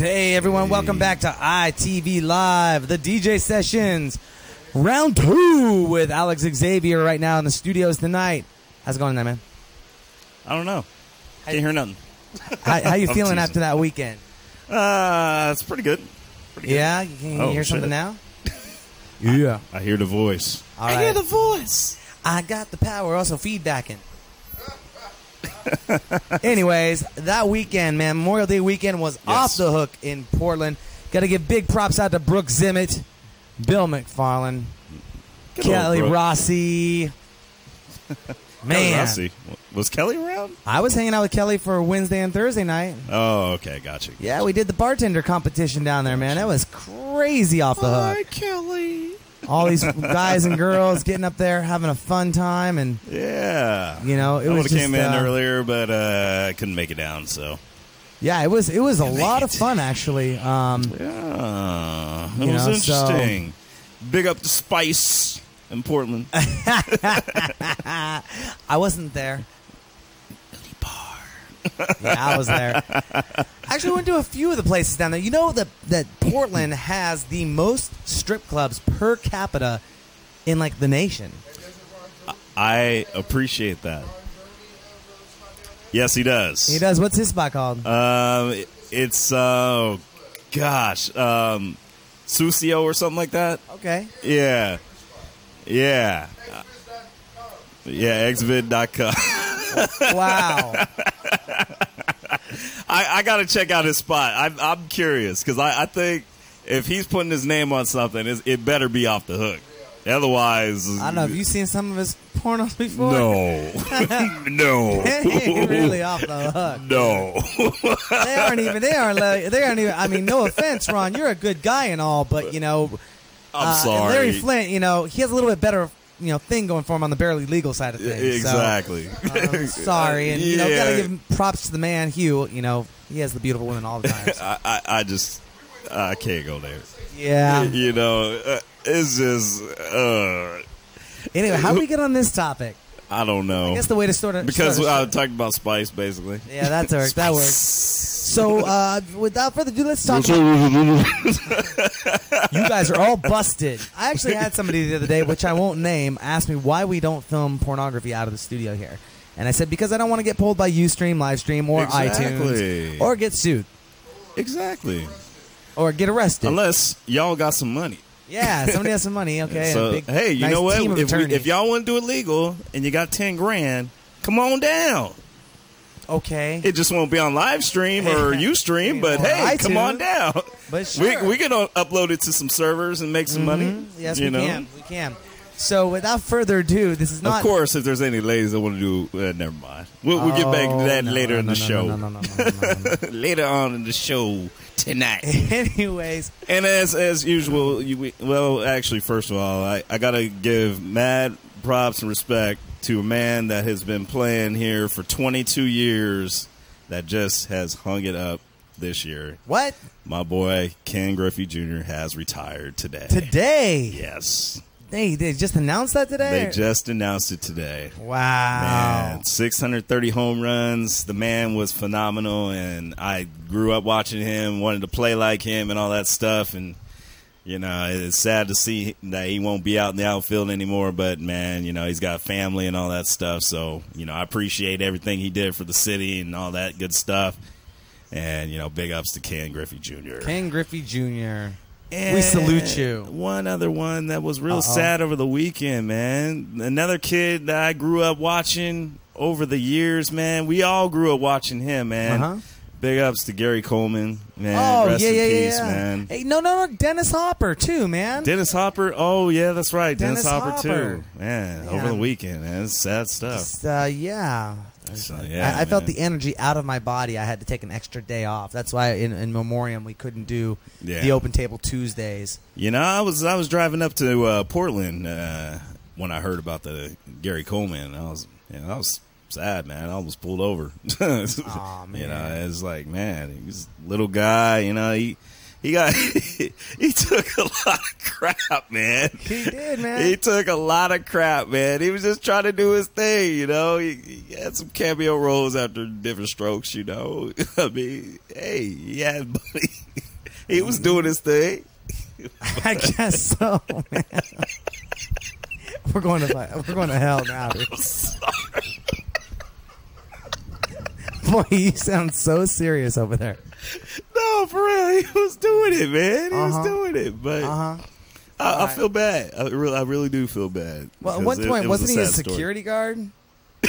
Hey everyone, welcome back to ITV Live, the DJ sessions, round two with Alex Xavier right now in the studios tonight. How's it going there, man? I don't know. Can't hear nothing. How, how you I'm feeling teasing. after that weekend? Uh, it's pretty good. Pretty good. Yeah, you can Oh, hear shit. something now. yeah, I hear the voice. all right. I hear the voice. I got the power. Also feedbacking. Anyways, that weekend, man, Memorial Day weekend was off the hook in Portland. Got to give big props out to Brooke Zimmett, Bill McFarland, Good Kelly. Rossi. Man, Rossi. Was Kelly around? I was hanging out with Kelly for Wednesday and Thursday night. Oh, okay, gotcha. Yeah, we did the bartender competition down there, man. That was crazy off the hook. Hi, Kelly. All these guys and girls getting up there having a fun time, and Yeah. you know, it I was would have just came in uh, earlier, but uh, I couldn't make it down. So Yeah, it was it was a lot of fun actually. Um, yeah, it was know, so- interesting. Big up the spice in Portland. I wasn't there. yeah, I was there. Actually, went to a few of the places down there. You know that that Portland has the most strip clubs per capita in like the nation. I appreciate that. Yes, he does. He does. What's his spot called? Um, it's uh, gosh, um, Susio or something like that. Okay. Yeah, yeah, Uh, yeah. Xvid.com. Wow. I, I got to check out his spot. I'm, I'm curious because I, I think if he's putting his name on something, it's, it better be off the hook. Otherwise, I don't know. Have you seen some of his pornos before? No, no, really off the hook. no. They aren't even. They aren't. like- They aren't even. I mean, no offense, Ron. You're a good guy and all, but you know, I'm uh, sorry. Larry Flynt. You know, he has a little bit better. You know, thing going for him on the barely legal side of things. Exactly. I'm sorry, and you know, gotta give props to the man, Hugh. You know, he has the beautiful women all the time. so. I, I, I just I can't go there. Yeah. You know, uh, it's just uh, Anyway, how do we get on this topic? I don't know I guess the way to sort of because sort I of- talked about spice basically. yeah, that works. That works. So, uh, without further ado, let's talk. you guys are all busted. I actually had somebody the other day, which I won't name, ask me why we don't film pornography out of the studio here, and I said because I don't want to get pulled by UStream, Livestream, or Exactly. iTunes, or get sued, Exactly. or get arrested. Unless y'all got some money. yeah, somebody has some money. Okay. so a big, hey, you nice know what? team of If, we, attorneys. if y'all want to do it legal and you got ten grand, come on down. Okay, It just won't be on live stream or UStream, but hey, come on down. but sure. We we can uh, upload it to some servers and make some money. Mhm. Yes, you we know? can. We can. So, without further ado, this is not. of course, if there's any ladies that want to do, uh, never mind. We'll, we'll get back to Oh, that no, later in no, the no, show. No, no, no, no, no, no, no. later on in the show tonight. Anyways, and as as usual, you, we, well, actually, first of all, I, I got to give mad props and respect to a man that has been playing here for 22 years that just has hung it up this year. what My boy Ken Griffey Jr. has retired today. today? Yes. They they just announced that today. They just announced it today. wow. Man, 630 home runs. The man was phenomenal, and I grew up watching him, wanted to play like him, and all that stuff. And you know, it's sad to see that he won't be out in the outfield anymore. But man, you know, he's got family and all that stuff. So you know, I appreciate everything he did for the city and all that good stuff. And you know, big ups to Ken Griffey Jr. Ken Griffey Jr. And We salute you. One other one that was real Uh-oh. sad over the weekend, man. Another kid that I grew up watching over the years, man. We all grew up watching him, man. Uh-huh. Big ups to Gary Coleman, man. Oh Rest yeah, in yeah, peace, yeah. man. Hey, no, no, no. Dennis Hopper too, man. Dennis Hopper. Oh yeah, that's right. Dennis, Dennis Hopper, Hopper. too. Man, Yeah. over the weekend, man. It's sad stuff. Just, uh, yeah. So, yeah, I, I felt the energy out of my body. I had to take an extra day off. That's why in, in memoriam we couldn't do Yeah. the open table Tuesdays. You know, I was I was driving up to uh, Portland uh, when I heard about the Gary Coleman. I was you know, I was sad, man. I almost pulled over. Aw, You know, it's like, man, he was a little guy. You know, he he got he took a lot of crap, man. He did, man. He took a lot of crap, man. He was just trying to do his thing, you know. He, he had some cameo roles after Diff'rent Strokes, you know. I mean, hey, he had money. he was doing his thing. I guess so, man. We're going to we're going to hell now. Boy, you sound so serious over there. No, for real, he was doing it, man. He Uh-huh. was doing it, but Uh huh. I, I Alright. feel bad. I really, I really do feel bad. Well, at one point, it was wasn't he a sad story. security guard?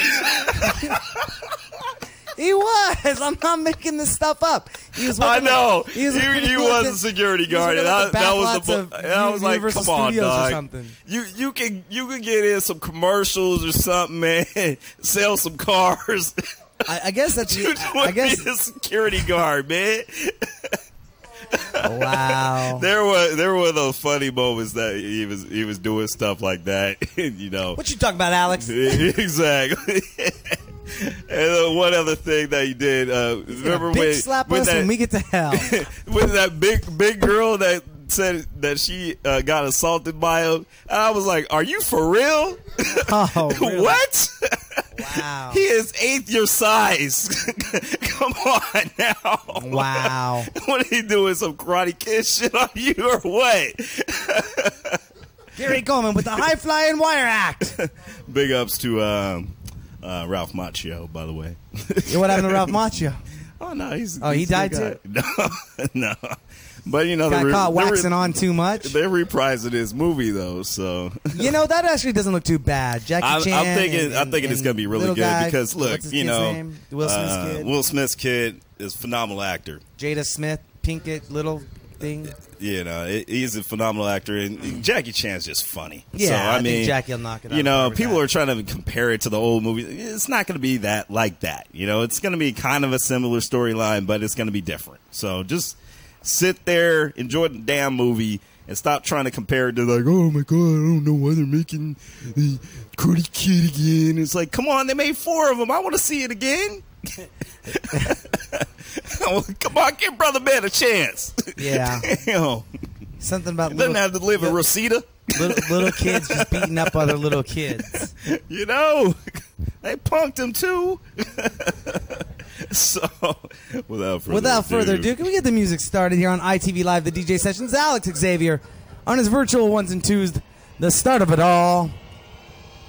he was. I'm not making this stuff up. He was. I know. The, he was, you the- was a security guard, and I, that was the. of and I was like, Universal "Come on, Studios or dog. something. You you can you can get in some commercials or something, man. Sell some cars. I, I guess that's. you I, guess. a security guard, man. Wow. There were there were those funny moments that he was he was doing stuff like that. you know, What you talking about, Alex? exactly. and one other thing that he did, uh, remember when slap when us that when we get to hell. with that big big girl that said that she uh, got assaulted by him, and I was like, "Are you for real? Oh, really? what? Wow. he is eighth your size. Come on now. Wow. What are he doing? Some karate kid shit on you or what? Gary Coleman with the High Flying Wire Act. Big ups to um, uh, Ralph Macchio, by the way. What happened to Ralph Macchio? oh no, he's Oh, he he's good died guy. No, no. But you know, Got re- caught they're re- waxing on too much. They're reprising his movie though, so You know that actually doesn't look too bad. Jackie I'm, Chan. I'm thinking and- I'm thinking it's gonna be really good guy, because look, you know, name? Will Smith's uh, kid, Will Smith's kid is a phenomenal actor. Jada Smith, Pinkett, little thing. You know, he's a phenomenal actor, and Jackie Chan's just funny. Yeah, so, I I, mean, Jackie will knock it out You know, people that. are trying to compare it to the old movie. It's not going to be that like that. You know, it's going to be kind of a similar storyline, but it's going to be different. So just sit there, enjoy the damn movie, and stop trying to compare it to like, oh my god, I don't know why they're making the Karate Kid again. It's like, come on, they made four of them. I want to see it again. come on, give brother man a chance. Yeah. Damn. Something about Doesn't little, have to live in Rosita. little, little kids just beating up other little kids. You know, they punked him too. so, without further Without ado, further ado, can we get the music started here on ITV Live, the DJ sessions? Alex Xavier on his virtual ones and twos, the start of it all.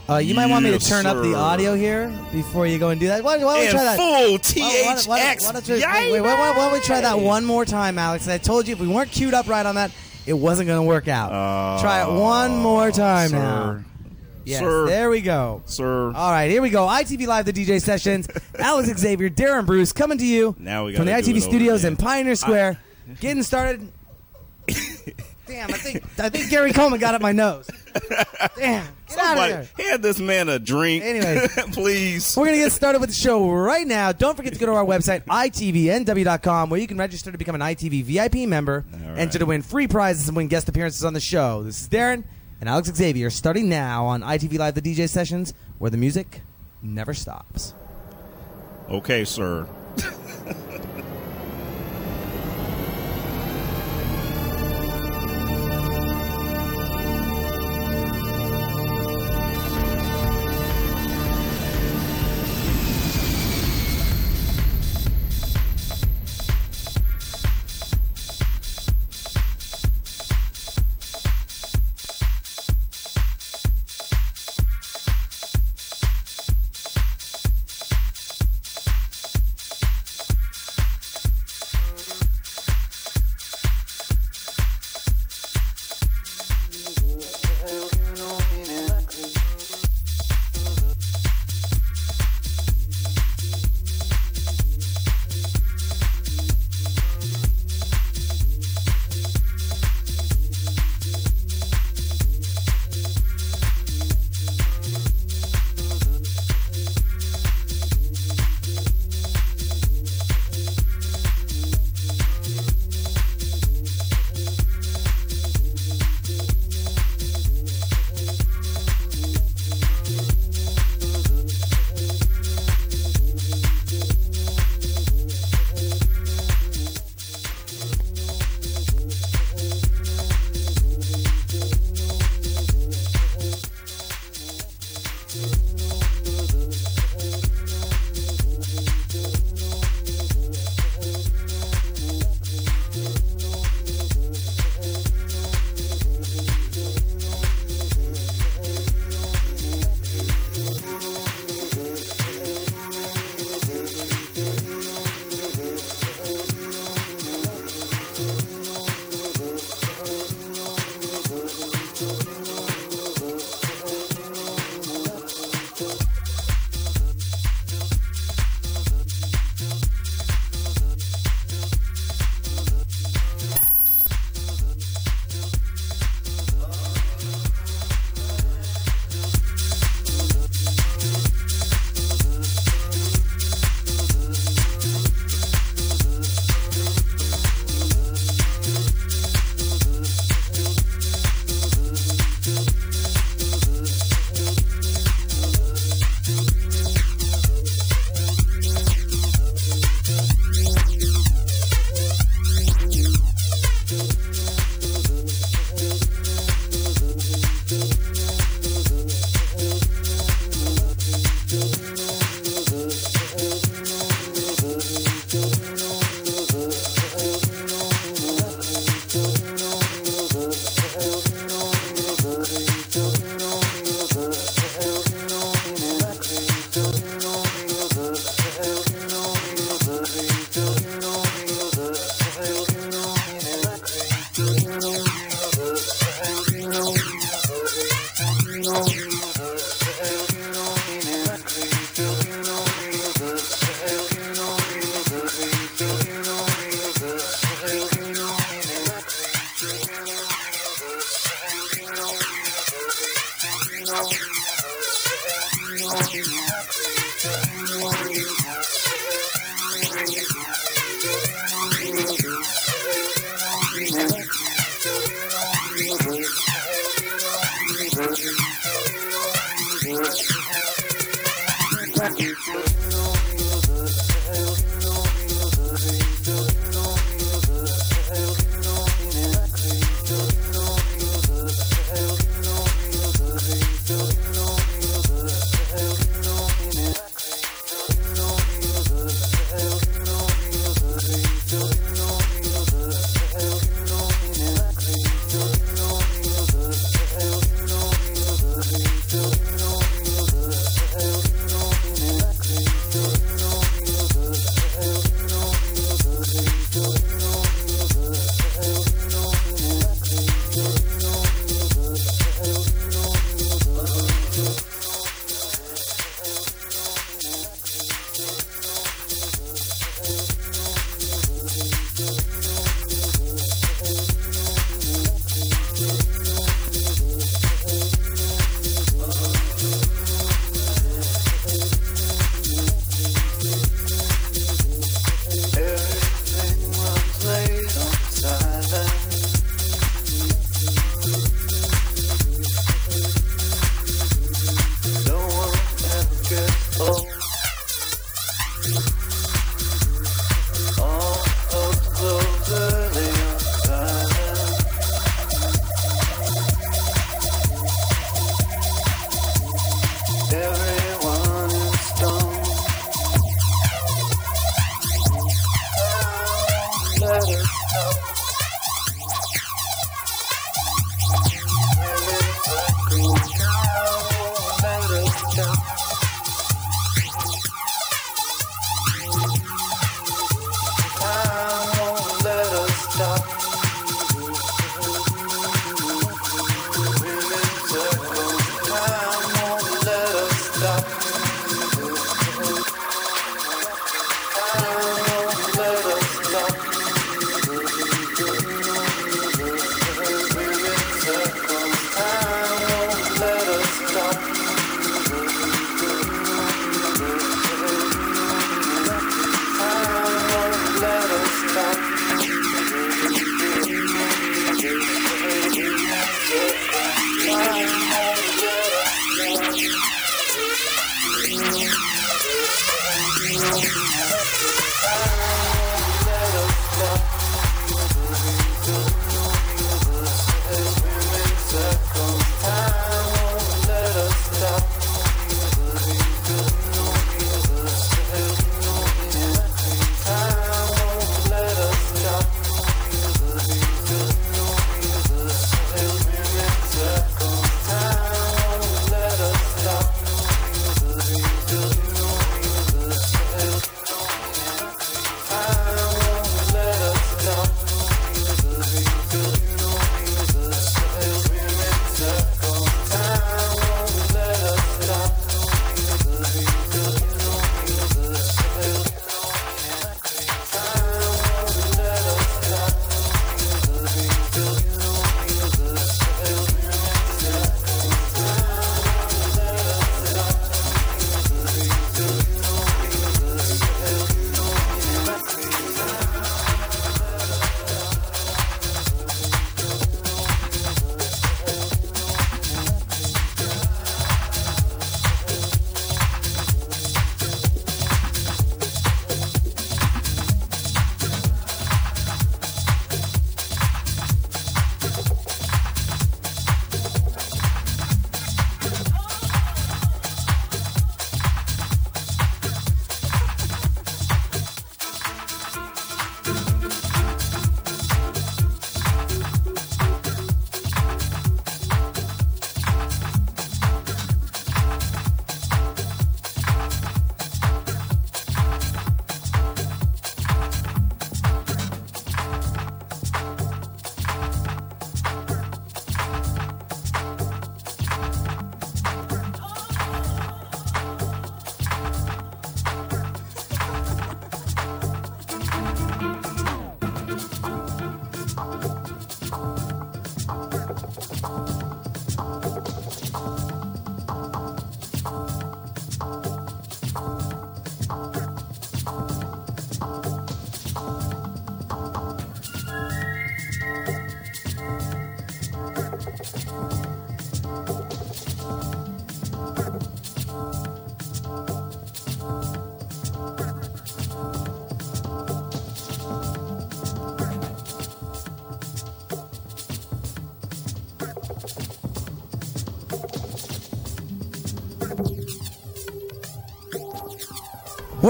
Uh, you might want me to Yes, turn up the audio here before you go and do that. Why, why don't we and try that? full THX. why- why- why don't wait, wait, why, don't we try that one more time, Alex? I told you if we weren't queued up right on that, it wasn't going to work out. Uh, try it one more time sir. now. Yes, Sir. there we go. Sir. All right, here we go. ITV Live, the DJ sessions. Alex Xavier, Darren Bruce, coming to you Now we from the ITV studios in Pioneer Square. Getting started. Damn, I think I think Gary Coleman got up my nose. Damn, get out of Somebody there. hand this man a drink. Anyway. please. We're going to get started with the show right now. Don't forget to go to our website, itvnw.com, where you can register to become an ITV VIP member, right. enter to win free prizes and win guest appearances on the show. This is Darren and Alex Xavier starting now on ITV Live, the DJ sessions, where the music never stops. Okay, sir.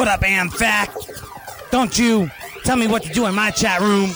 What up, AmFact? Don't you tell me what to do in my chat room.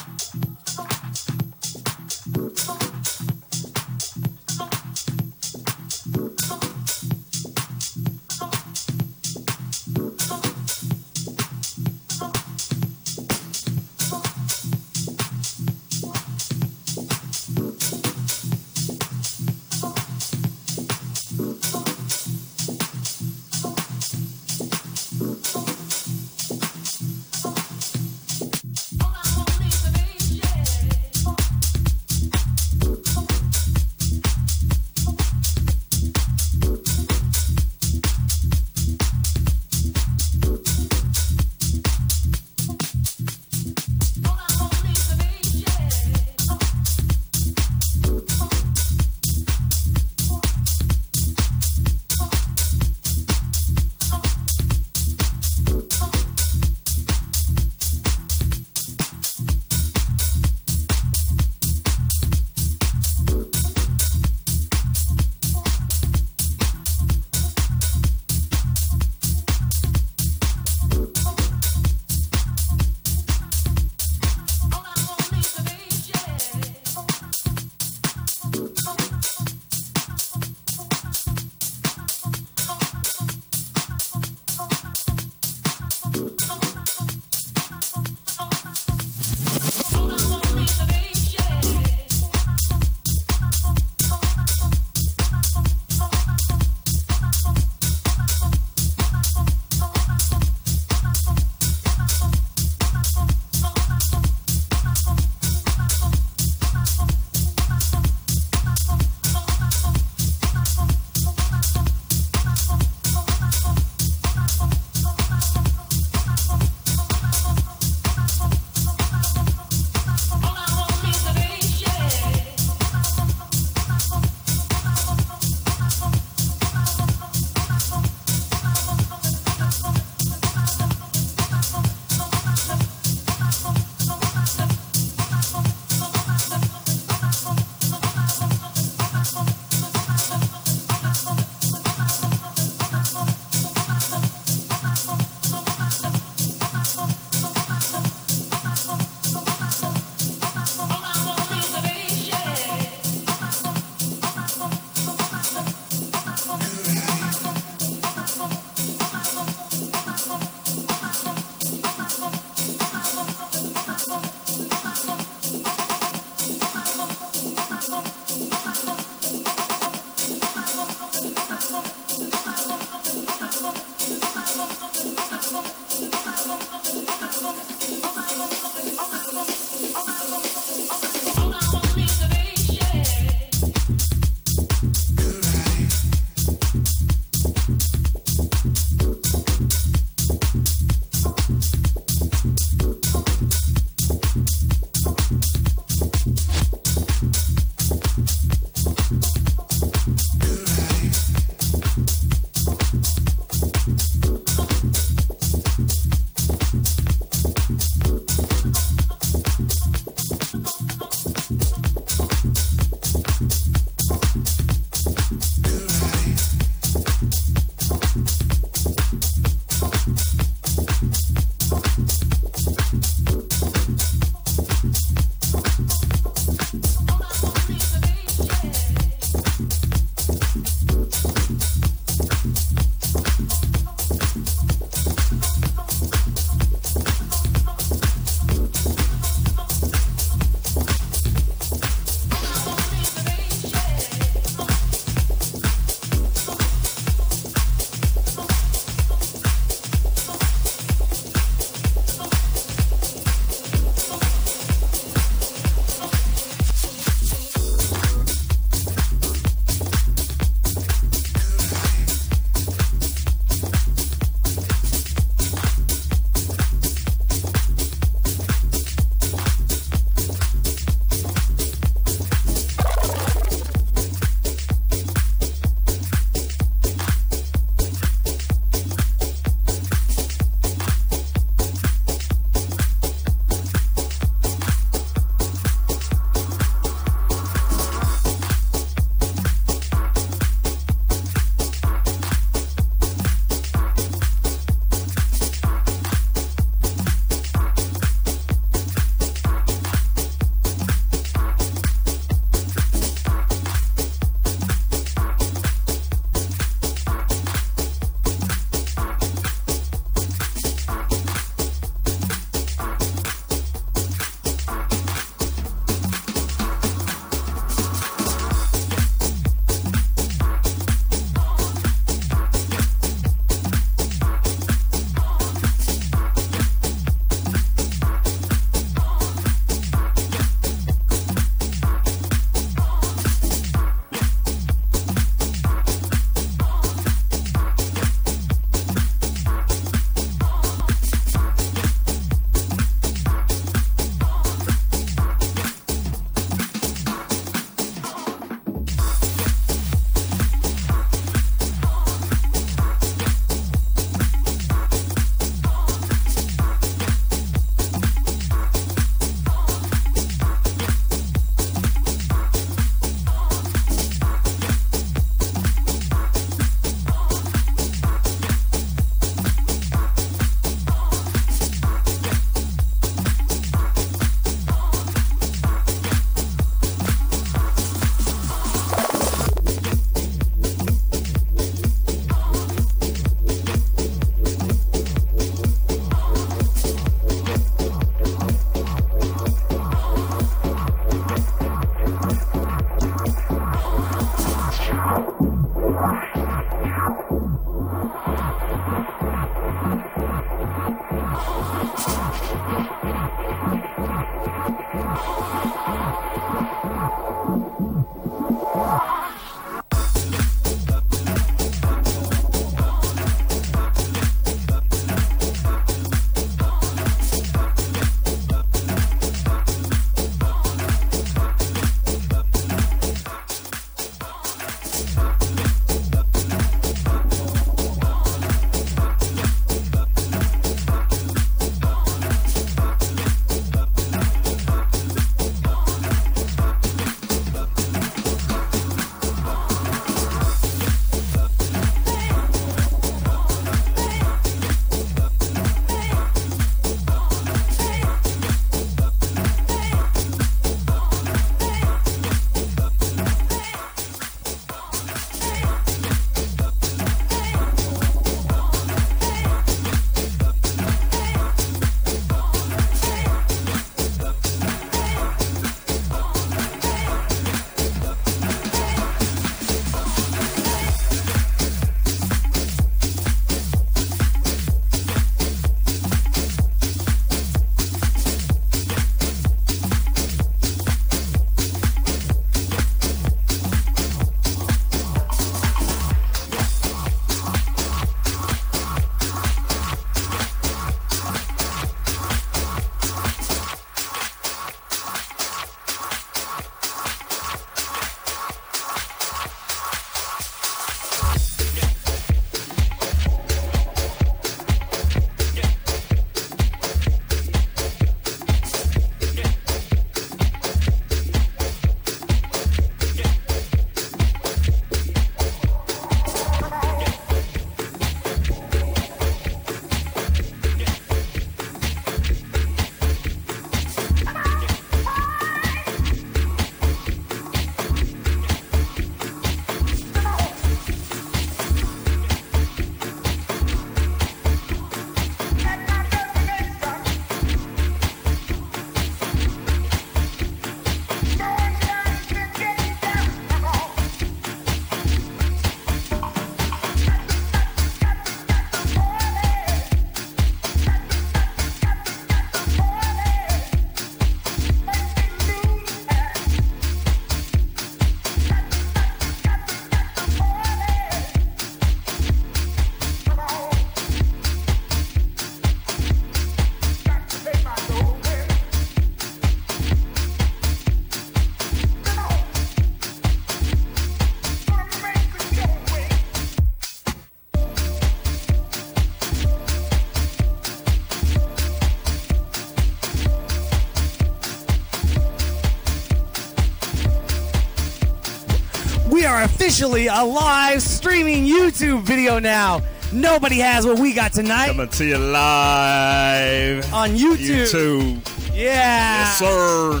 Officially a live streaming YouTube video now. Nobody has what we got tonight Coming to you live. on YouTube. YouTube. Yeah. Yes, sir.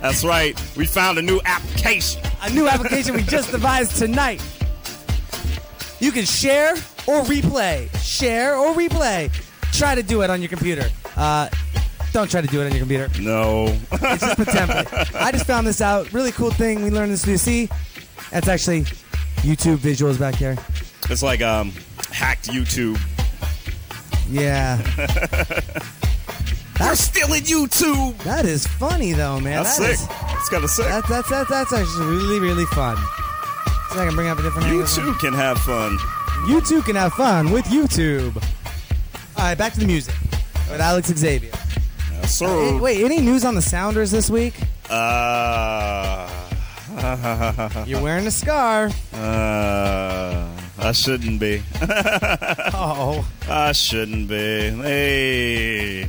That's right. We found a new application. a new application we just devised tonight. You can share or replay. Share or replay. Try to do it on your computer. Uh, don't try to do it on your computer. No. It's just a template. I just found this out. Really cool thing we learned this to see. That's actually YouTube visuals back there. it's like um hacked YouTube. Yeah. We're still in YouTube. That is funny though, man. That's That sick. is- It's kind of sick. That's that's that's that's actually really really fun. So I can bring up a different You too can have fun. You too can have fun with YouTube. All right, back to the music with Alex Xavier. Yes, sir. Hey, wait, any news on the Sounders this week? Uh, You're wearing a scar. uh, I shouldn't be. Oh, I shouldn't be. Hey.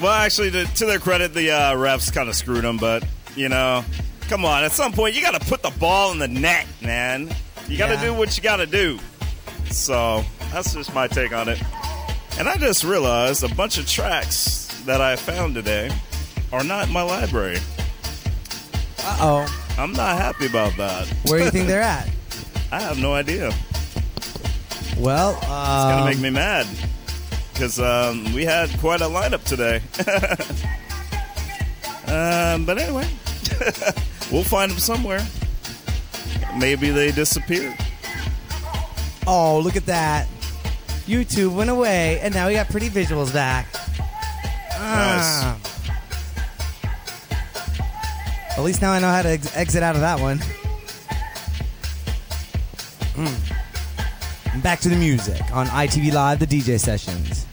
Well, actually, to, to their credit, the uh, refs kind of screwed them, but, you know, come on. At some point, you got to put the ball in the net, man. You got to Yeah. do what you got to do. So, that's just my take on it. And I just realized a bunch of tracks that I found today are not in my library. uh oh. I'm not happy about that. Where do you think they're at? I have no idea. Well, It's gonna um, make me mad because um, we had quite a lineup today. um, but anyway, we'll find them somewhere. Maybe they disappeared. oh, look at that. YouTube went away, and now we got pretty visuals back. Ah. At least now I know how to ex- exit out of that one. Mm. Back to the music on ITV Live, the DJ sessions.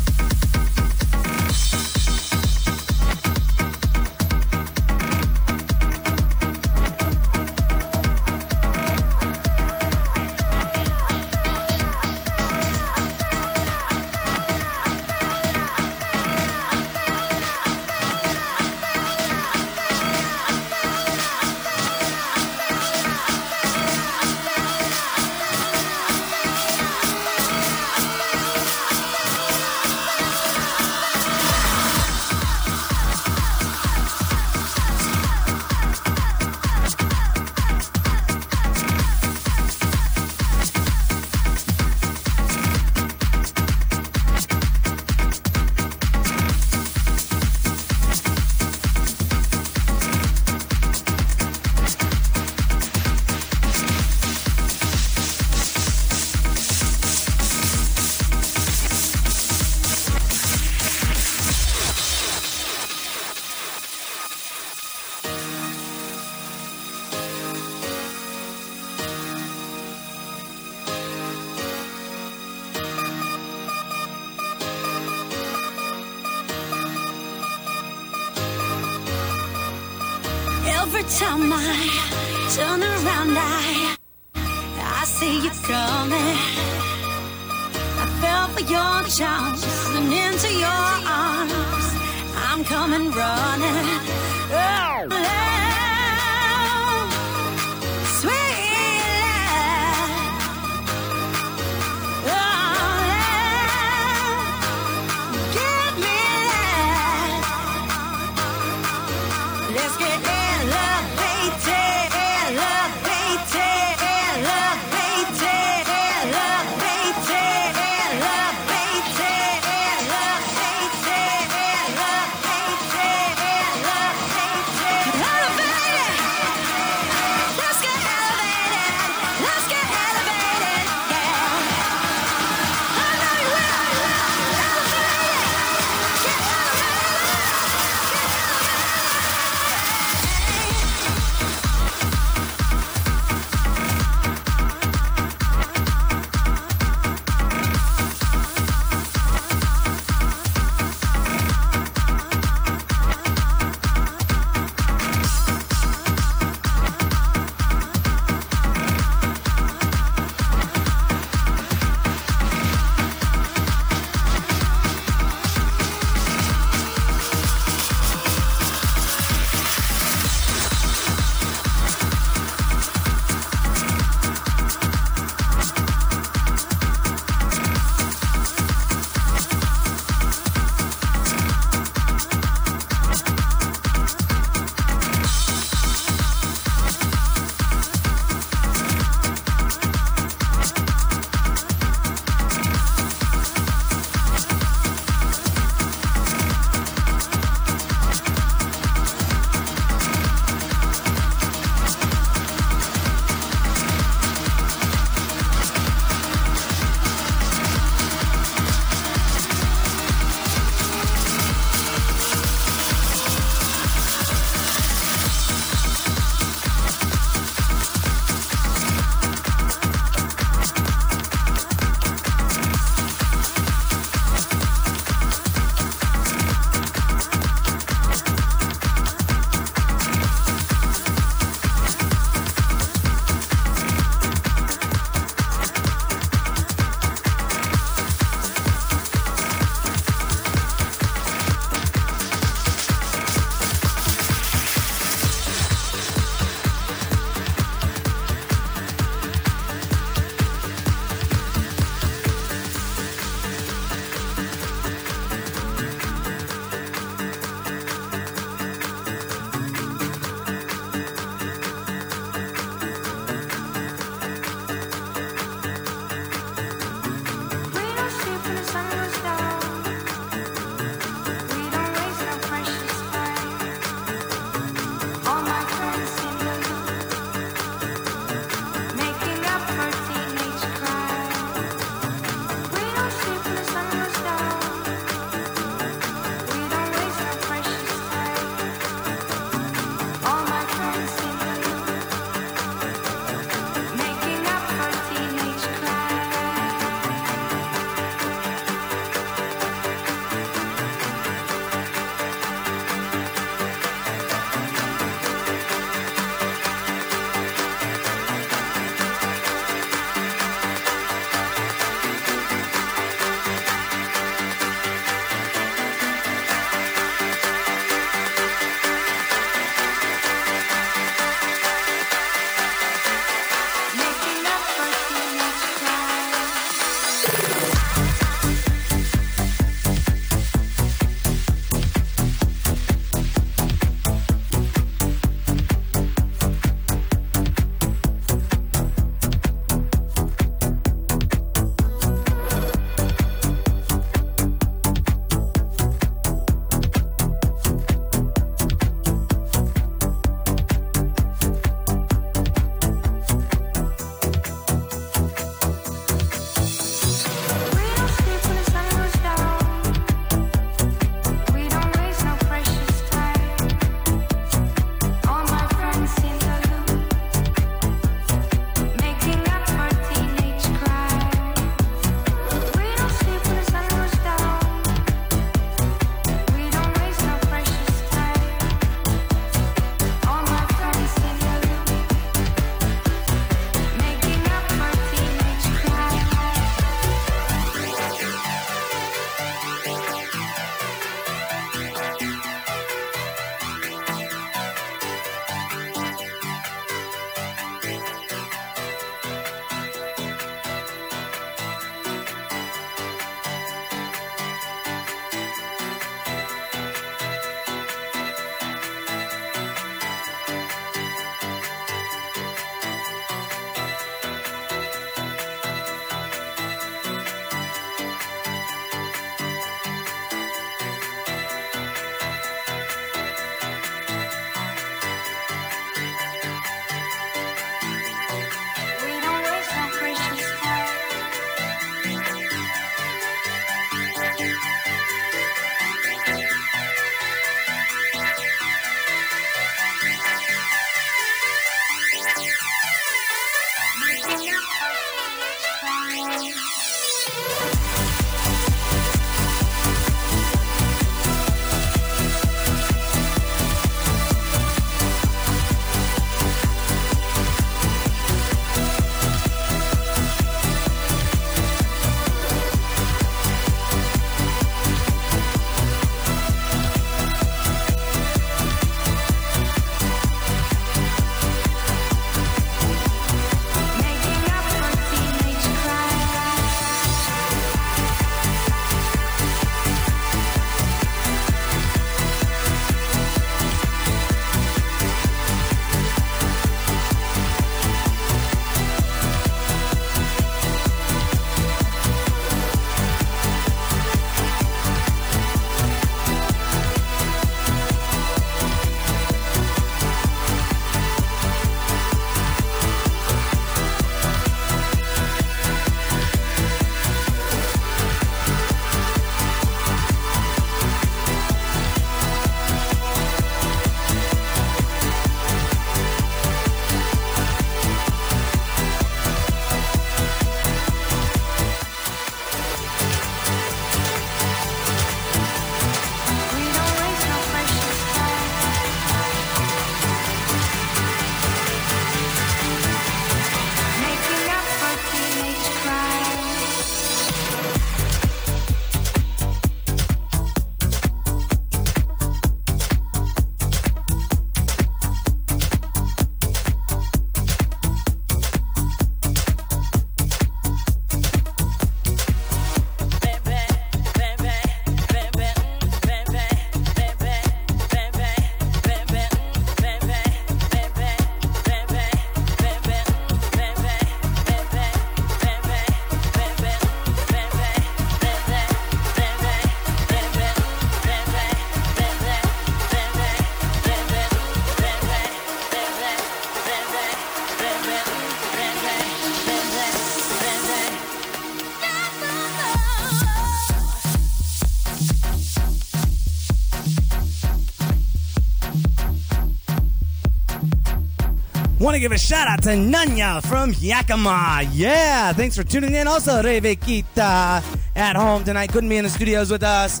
Want to give a shout out to Nanya from Yakima. Yeah, thanks for tuning in. Also, Rebequita at home tonight. Couldn't be in the studios with us.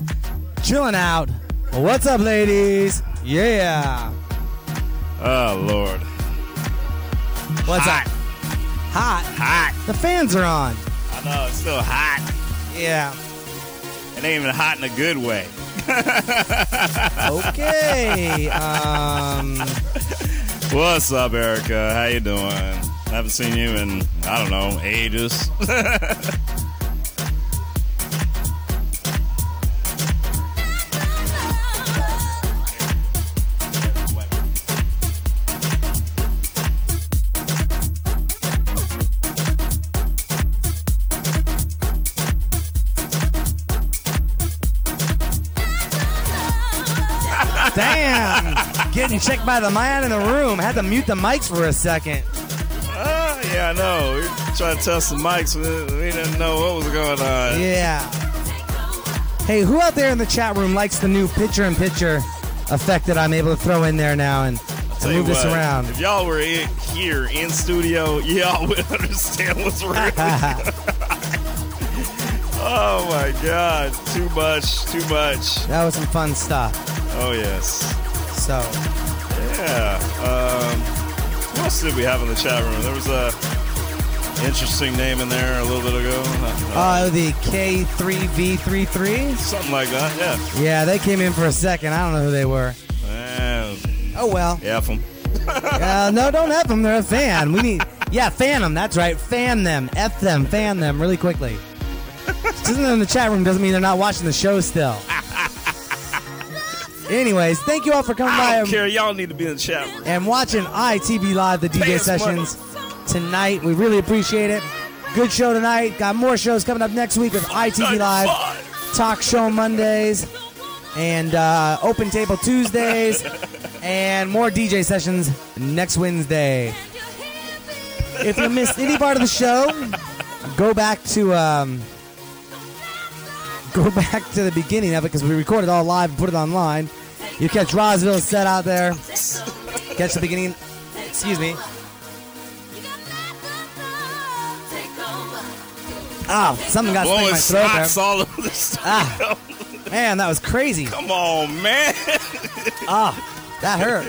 Chilling out. What's up, ladies? Yeah. Oh Lord, What's Hot. up? Hot. hot. The fans are on. I know it's still hot. Yeah. It ain't even hot in a good way. Okay. um, What's up, Erica? How you doing? I Haven't seen you in I don't know ages. Getting checked by the man in the room. Had to mute the mics for a second. Ah, yeah, I know. We were trying to test the mics. We, we didn't know what was going on. Yeah. Hey, who out there in the chat room likes the new picture in picture effect that I'm able to throw in there now and, you move this around? If y'all were in, here in studio, y'all would understand what's really. oh my God! Too much. Too much. that was some fun stuff. Oh yes. So, Yeah. Um, what else did we have in the chat room? There was a interesting name in there a little bit ago. Uh, uh, the K3V33. something like that. Yeah. Yeah, they came in for a second. I don't know who they were. Oh well. F 'em. Uh, no, don't F them. They're a fan. We need, yeah, fan them. That's right. Fan them. F them. Fan them really quickly. Just isn't in the chat room doesn't mean they're not watching the show still. Anyways, thank you all for coming I by care. Y'all need to be in the chat room. and watching ITV Live, the DJ us sessions tonight. We really appreciate it. Good show tonight. Got more shows coming up next week with ITV Live. Talk Show Mondays and uh, Open Table Tuesdays and more DJ sessions next Wednesday. If you missed any part of the show, go back to um, go back to the beginning of it because we recorded all live and put it online. You catch Rosville's set out there. Catch the beginning. Excuse me. Ah, something got stuck in my throat there. all over the studio. Ah. Man, that was crazy. Come on, man. Ah, that hurt.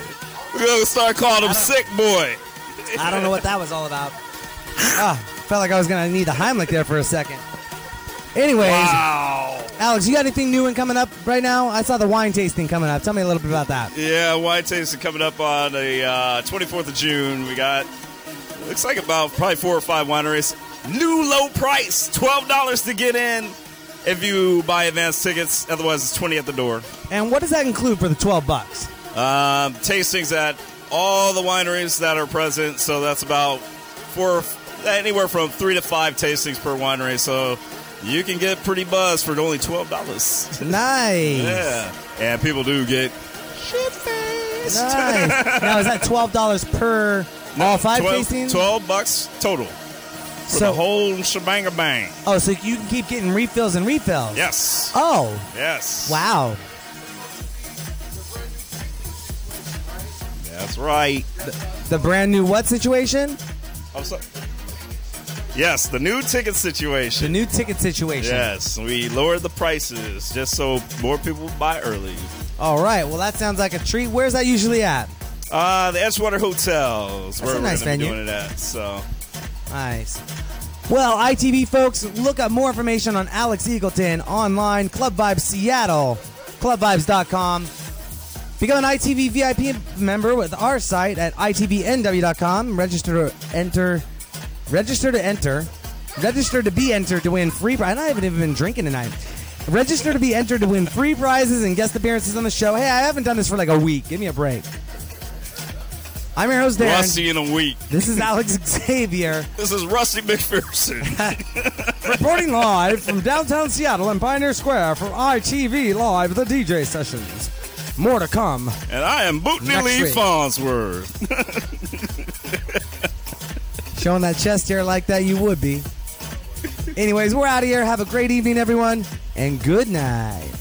We're gonna start calling him Sick Boy. I don't know what that was all about. Ah, felt like I was gonna need the Heimlich there for a second. Anyways, Wow. Alex, you got anything new and coming up right now? I saw the wine tasting coming up. Tell me a little bit about that. Yeah, wine tasting coming up on the uh, 24th of June. We got looks like about probably four or five wineries. New low price, twelve dollars to get in. If you buy advance tickets, otherwise it's twenty at the door. And what does that include for the twelve bucks? Um, tastings at all the wineries that are present. So that's about four, anywhere from three to five tastings per winery. So you can get pretty buzz for only twelve dollars. Nice. yeah, and people do get shit faced. Nice. now is that twelve dollars per all five 12, tastings? 12 bucks total for So- the whole shebang bang. Oh, so you can keep getting refills and refills. Yes. Oh, Yes. wow. That's right. The brand new what situation? I'm so- yes, the new ticket situation. The new ticket situation. Yes, we lowered the prices just so more people buy early. All right. Well, that sounds like a treat. Where's that usually at? Uh, the Edgewater Hotels, where a we're nice going to be venue. doing it at. So, Nice. Well, ITV folks, look up more information on Alex Eagleton online, Club Vibes Seattle, clubvibes.com. Become an ITV VIP member with our site at itvnw.com. Register to enter. Register to enter. Register to be entered to win free prize. I haven't even been drinking tonight. Register to be entered to win free prizes and guest appearances on the show. Hey, I haven't done this for like a week. Give me a break. I'm your host, Darren. Rusty in a week. This is Alex Xavier. This is Rusty McPherson. Reporting live from downtown Seattle and Pioneer Square for ITV Live, the DJ sessions. More to come. and I am Bootney Lee. Farnsworth. Showing that chest hair like that, you would be. Anyways, we're out of here. Have a great evening, everyone, and good night.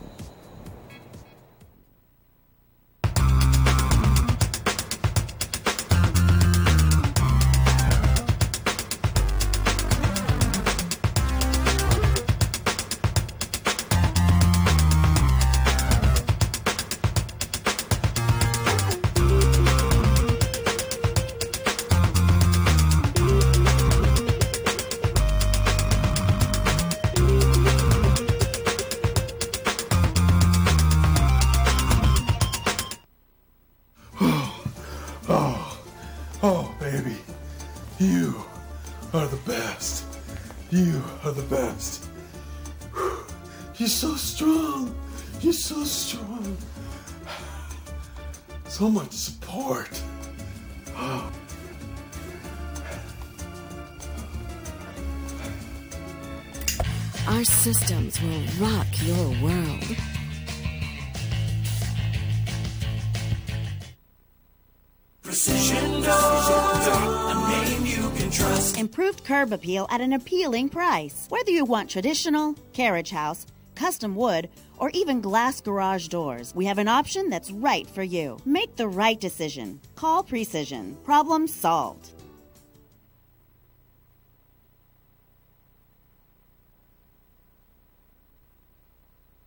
So much support. Oh. Our systems will rock your world. Precision Door, a name you can trust. Improved curb appeal at an appealing price. Whether you want traditional, carriage house, custom wood, or even glass garage doors, we have an option that's right for you. Make the right decision. Call Precision. Problem solved.